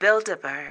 Build a bird.